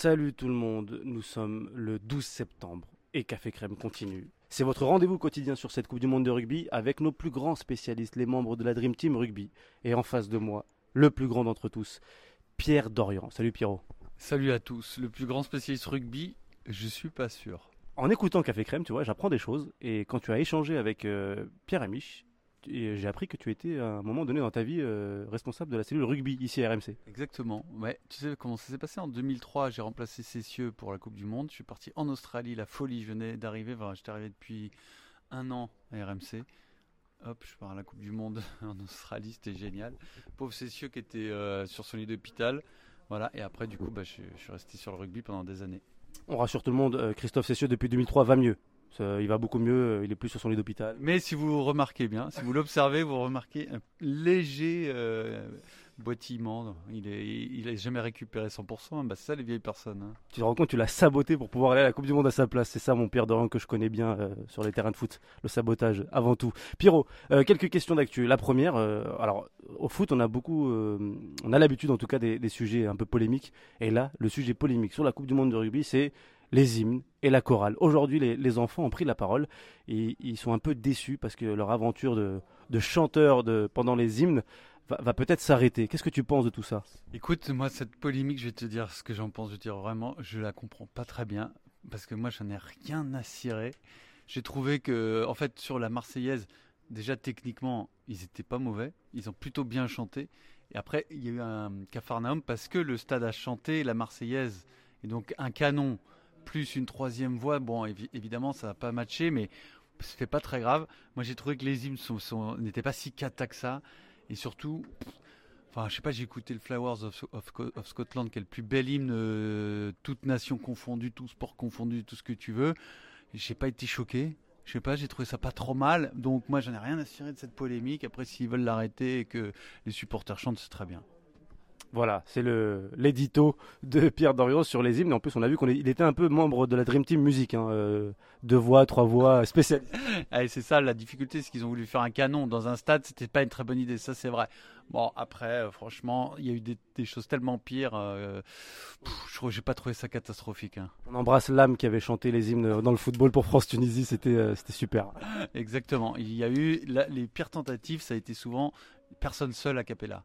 Salut tout le monde, nous sommes le 12 septembre et Café Crème continue. C'est votre rendez-vous quotidien sur cette Coupe du Monde de rugby avec nos plus grands spécialistes, les membres de la Dream Team Rugby. Et en face de moi, le plus grand d'entre tous, Pierre Dorian. Salut Pierrot. Salut à tous. Le plus grand spécialiste rugby, je suis pas sûr. En écoutant Café Crème, tu vois, j'apprends des choses. Et quand tu as échangé avec euh, Pierre Amiche, et j'ai appris que tu étais à un moment donné dans ta vie euh, responsable de la cellule rugby ici à RMC. Exactement. Ouais, tu sais comment ça s'est passé? En 2003 J'ai remplacé Cessieux pour la Coupe du Monde. Je suis parti en Australie, la folie. Je venais d'arriver. Enfin, j'étais arrivé depuis un an à RMC. Hop, je pars à la Coupe du Monde en Australie, c'était génial. Pauvre Cessieux qui était euh, sur son lit d'hôpital. Voilà, et après, du coup, bah, je, je suis resté sur le rugby pendant des années. On rassure tout le monde, euh, Christophe Cessieux depuis 2003 va mieux. Ça, il va beaucoup mieux, euh, il est plus sur son lit d'hôpital. Mais si vous remarquez bien, si vous l'observez, vous remarquez un léger euh. Il est, il jamais récupéré 100%. Bah, c'est ça les vieilles personnes. hein. Tu te rends compte, tu l'as saboté pour pouvoir aller à la Coupe du Monde à sa place. C'est ça mon Pierre Dorian que je connais bien euh, sur les terrains de foot. Le sabotage avant tout. Pierrot, euh, quelques questions d'actu. La première, euh, alors au foot, on a beaucoup, euh, on a l'habitude en tout cas des, des sujets un peu polémiques. Et là, le sujet polémique sur la Coupe du Monde de rugby, c'est les hymnes et la chorale. Aujourd'hui, les, enfants ont pris la parole et ils sont un peu déçus parce que leur aventure de, de chanteur pendant les hymnes va, peut-être s'arrêter. Qu'est-ce que tu penses de tout ça? Écoute, moi, cette polémique, je vais te dire ce que j'en pense. Je vais te dire vraiment, je la comprends pas très bien parce que moi, j'en ai rien à cirer. J'ai trouvé que, en fait, sur la Marseillaise, déjà techniquement, ils étaient pas mauvais. Ils ont plutôt bien chanté. Et après, il y a eu un cafarnaum parce que le stade a chanté la Marseillaise. Et donc, un canon plus une troisième voix, bon, évi- évidemment, ça n'a pas matché, mais c'était pas très grave. Moi, j'ai trouvé que les hymnes n'étaient pas si cata que ça. Et surtout, enfin, je sais pas, j'ai écouté le Flowers of, Scotland, qui est le plus bel hymne, euh, toute nation confondue, tout sport confondu, tout ce que tu veux. J'ai pas été choqué. Je sais pas, j'ai trouvé ça pas trop mal. Donc, moi, j'en ai rien à cirer de cette polémique. Après, s'ils veulent l'arrêter et que les supporters chantent, c'est très bien. Voilà, c'est le l'édito de Pierre Dorian sur les hymnes. En plus, on a vu qu'il était un peu membre de la Dream Team Musique. Hein, euh, deux voix, trois voix, spécialistes. Et c'est ça la difficulté, c'est qu'ils ont voulu faire un canon dans un stade, c'était pas une très bonne idée, ça c'est vrai. Bon, après, euh, franchement, il y a eu des, des choses tellement pires. euh, pff, je j'ai pas trouvé ça catastrophique. hein. On embrasse l'âme qui avait chanté les hymnes dans le football pour France-Tunisie. C'était euh, c'était super. Exactement. Il y a eu la- les pires tentatives, ça a été souvent personne seule à Capella.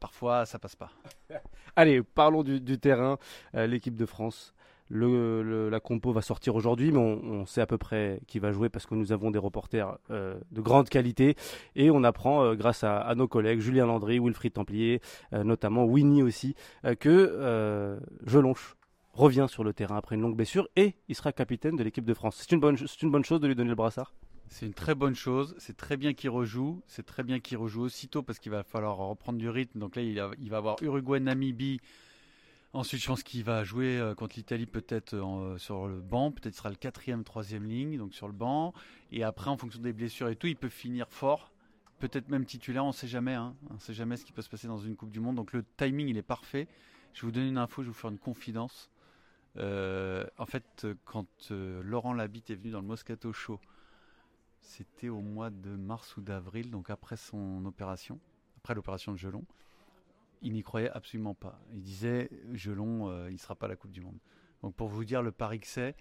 Parfois, ça passe pas. Allez, parlons du, terrain. Euh, L'équipe de France. La compo va sortir aujourd'hui, mais on, sait à peu près qui va jouer parce que nous avons des reporters euh, de grande qualité et on apprend euh, grâce à, nos collègues Julien Landry, Wilfried Templier, notamment Winnie aussi, que Jelonche revient sur le terrain après une longue blessure et il sera capitaine de l'équipe de France. C'est une une bonne chose de lui donner le brassard? C'est une très bonne chose. C'est très bien qu'il rejoue. C'est très bien qu'il rejoue aussitôt parce qu'il va falloir reprendre du rythme. Donc là, il, va avoir Uruguay, Namibie. Ensuite, je pense qu'il va jouer euh, contre l'Italie peut-être euh, sur le banc. Peut-être sera le quatrième, troisième ligne, donc sur le banc. Et après, en fonction des blessures et tout, il peut finir fort. Peut-être même titulaire, on ne sait jamais. Hein. On ne sait jamais ce qui peut se passer dans une Coupe du Monde. Donc le timing, il est parfait. Je vais vous donner une info, je vais vous faire une confidence. Euh, en fait, euh, quand euh, Laurent Labitte est venu dans le Moscato Show, c'était au mois de mars ou d'avril, donc après son opération, après l'opération de Gelon. Il n'y croyait absolument pas. Il disait Gelon, euh, il ne sera pas à la Coupe du Monde. Donc pour vous dire le pari que c'est,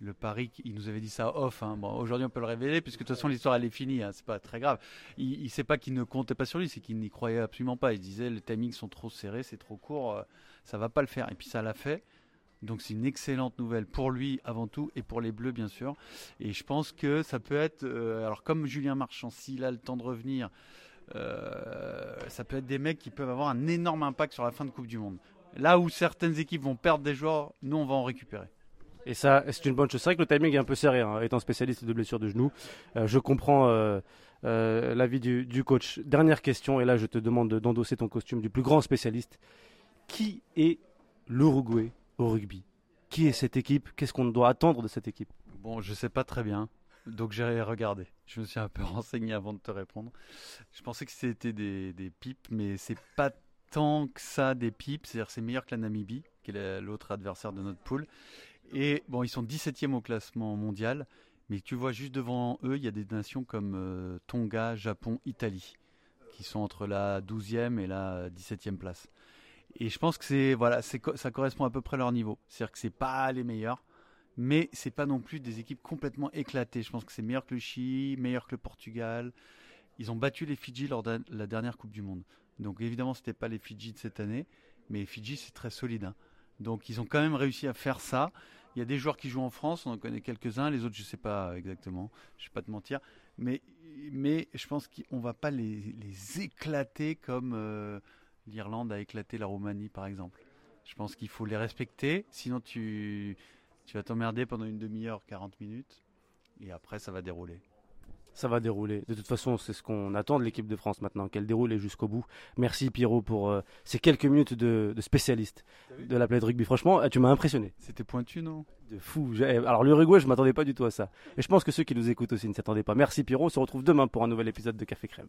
le pari, il nous avait dit ça off. hein. Bon, aujourd'hui on peut le révéler puisque de toute façon l'histoire elle est finie. Hein. C'est pas très grave. Il, ne sait pas qu'il ne comptait pas sur lui, c'est qu'il n'y croyait absolument pas. Il disait les timings sont trop serrés, c'est trop court, euh, ça va pas le faire. Et puis ça l'a fait. Donc c'est une excellente nouvelle pour lui avant tout et pour les Bleus bien sûr. Et je pense que ça peut être, euh, alors comme Julien Marchand, s'il a le temps de revenir, euh, ça peut être des mecs qui peuvent avoir un énorme impact sur la fin de Coupe du Monde. Là où certaines équipes vont perdre des joueurs, nous on va en récupérer. Et ça, c'est une bonne chose. C'est vrai que le timing est un peu serré, hein, étant spécialiste de blessures de genoux. Euh, je comprends l'avis du, du coach. Dernière question, et là je te demande de- d'endosser ton costume du plus grand spécialiste. Qui est l'Uruguay au rugby Qui est cette équipe? Qu'est-ce qu'on doit attendre de cette équipe? Bon, je sais pas très bien, donc j'ai regardé. Je me suis un peu renseigné avant de te répondre. Je pensais que c'était des, des pipes, mais c'est pas tant que ça des pipes. C'est-à-dire c'est meilleur que la Namibie, qui est la- l'autre adversaire de notre poule. Et bon, ils sont 17e au classement mondial, mais tu vois juste devant eux, il y a des nations comme euh, Tonga, Japon, Italie, qui sont entre la 12e et la 17e place. Et je pense que c'est voilà, ça correspond à peu près à leur niveau. C'est-à-dire que c'est pas les meilleurs, mais c'est pas non plus des équipes complètement éclatées. Je pense que c'est meilleur que le Chili, meilleur que le Portugal. Ils ont battu les Fidji lors de la dernière Coupe du Monde. Donc évidemment, c'était pas les Fidji de cette année, mais les Fidji c'est très solide. hein. Donc ils ont quand même réussi à faire ça. Il y a des joueurs qui jouent en France, on en connaît quelques-uns, les autres je sais pas exactement, je vais pas te mentir, mais mais je pense qu'on va pas les, les éclater comme euh, l'Irlande a éclaté la Roumanie par exemple. Je pense qu'il faut les respecter, sinon tu tu vas t'emmerder pendant une demi-heure, 40 minutes, et après ça va dérouler. Ça va dérouler. De toute façon, c'est ce qu'on attend de l'équipe de France maintenant, qu'elle déroule et jusqu'au bout. Merci Pierrot pour euh, ces quelques minutes de, de spécialiste de la planète rugby. Franchement, euh, tu m'as impressionné. C'était pointu, non? De fou. Alors l'Uruguay, je m'attendais pas du tout à ça. Et je pense que ceux qui nous écoutent aussi ne s'attendaient pas. Merci Pierrot. On se retrouve demain pour un nouvel épisode de Café Crème.